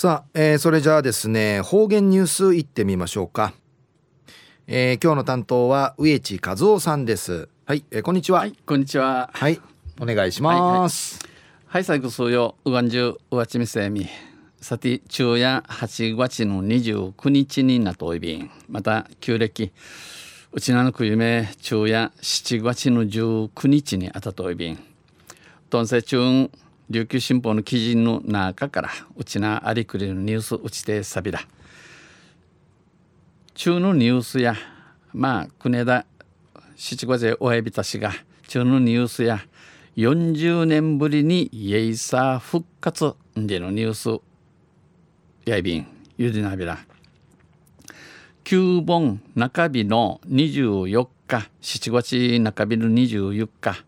さあ、えー、それじゃあですね方言ニュースいってみましょうか、えー、今日の担当は植地和夫さんです。はい、えー、こんにちは、はい、こんにちは。はいお願いします、はい、はい、最後数ようがんじゅううわちみせみ。さて昼夜8月の29日になといびんまた旧暦。うちなのく夢昼夜7月の19日にあたといびんとんせ中琉球新報の記事の中からうちなありくりのニュースうちてさびら中のニュースやまあ国枝七五で親びたしが中のニュースや40年ぶりにイエイサー復活でのニュースやいびんゆでなびら。旧本中日の24日7月中日の24日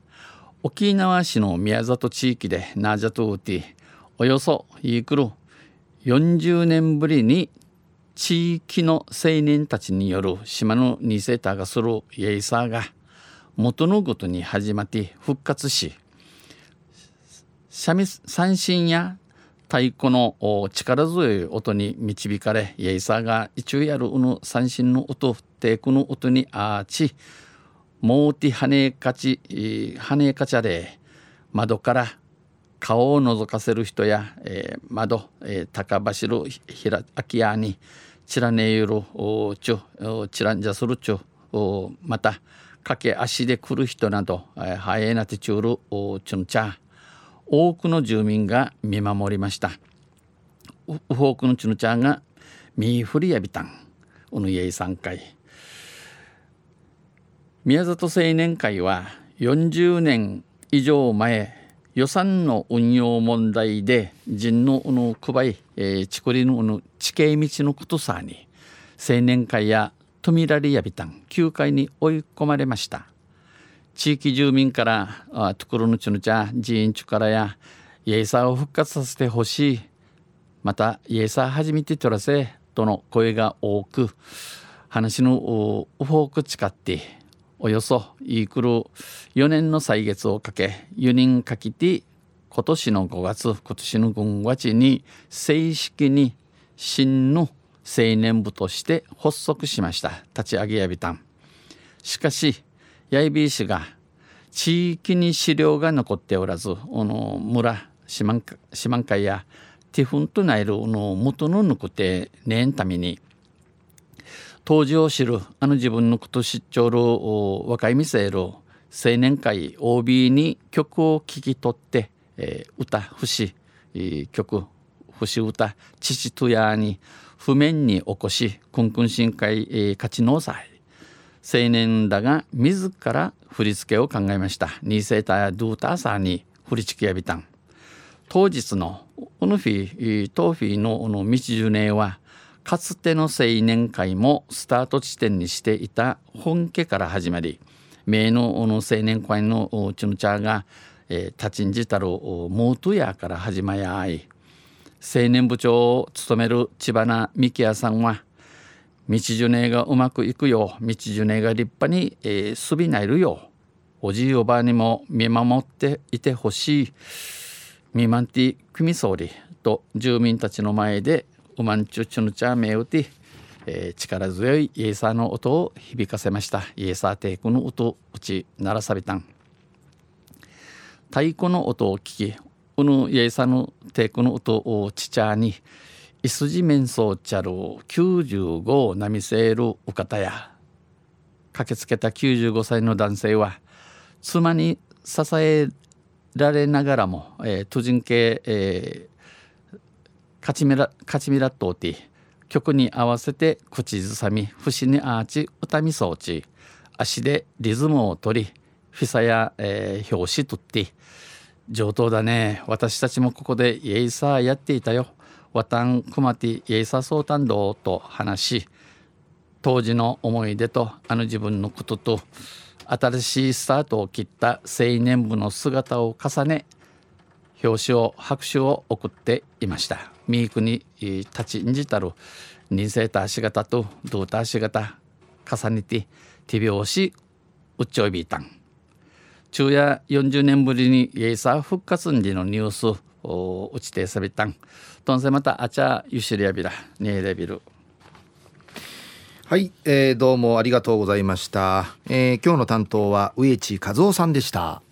沖縄市の宮里地域でナージャトウティおよそイクル40年ぶりに地域の青年たちによる島のニセータがするイエイサーが元のごとに始まって復活し三振や太鼓の力強い音に導かれイエイサーが一応やるうぬ三振の音テイクの音にあちモーティハネカチハネカチャで窓から顔を覗かせる人や、えー、窓、えー、高走るひら空き家にチラネユルちゅチランジャするちゅまた駆け足で来る人など、えー、ハエナテチュールおチュンチャ多くの住民が見守りました。ウフォークのチュヌチャがミーフリヤビタンウヌイエイ3回宮里青年会は40年以上前予算の運用問題で人ののくばい、えー、ちくりの地形道のことさに青年会やトミラリヤビタン9階に追い込まれました。地域住民からところのちぬちゃ寺院ちからやイエサーを復活させてほしい。またイエサー初めて取らせとの声が多く話のウフォーク誓っておよそイークル4年の歳月をかけ4人かけて今年の5月今年の5月に正式に新の青年部として発足しました。立ち上げやびたん。しかし八重美氏が地域に資料が残っておらずこの村四万会やティフンとなるの元の抜くてねんために当時を知るあの自分のこと知っちょる若いミセー青年会 OB に曲を聴き取って、えー、歌節、えー、曲節歌父とやに譜面に起こしくんくん深海、えー、勝ちの際青年だが自ら振り付けを考えました。ニーセーターやドゥーターサーに振り付けやびたん。当日のオヌフィトーフィーのの道ジュネはかつての青年会もスタート地点にしていた本家から始まり名の青年会のチュヌチャーが、えー、立ちんじたるモートヤーから始まり合い青年部長を務める千葉な幹也さんは道ジュネがうまくいくよ道ジュネが立派に、えー、すびないるよおじいおばあにも見守っていてほしいミマンティ組総理と住民たちの前でウマンチュチュヌチャメウティ、えー、力強いイエサーの音を響かせました。イエサーテイクの音うちならさびたん。太鼓の音を聞きこのイエサーのテイクの音をちちゃにイスジメンソーチャル95ナミセールウカタヤ駆けつけた95歳の男性は妻に支えられながらも、えー、トジン系、えー、カチミラカチミラットーティ曲に合わせて口ずさみ節にアーチ歌み装置。足でリズムを取りフィサや、えー、表紙とって。上等だね。私たちもここでイエイサーやっていたよ。ワタンクマティイエイサーソータンドと話し当時の思い出とあの自分のことと新しいスタートを切った青年部の姿を重ね表紙を拍手を送っていました。ミークに立ちんじたる人生た足形とドータ足形重ねて手拍子うっちょいびいたん昼夜40年ぶりにイエイサー復活時のニュースうちてさびたん。とんせまたあちゃゆしりやびらねえレビル。はい、えー、どうもありがとうございました、えー、今日の担当は植地和夫さんでした。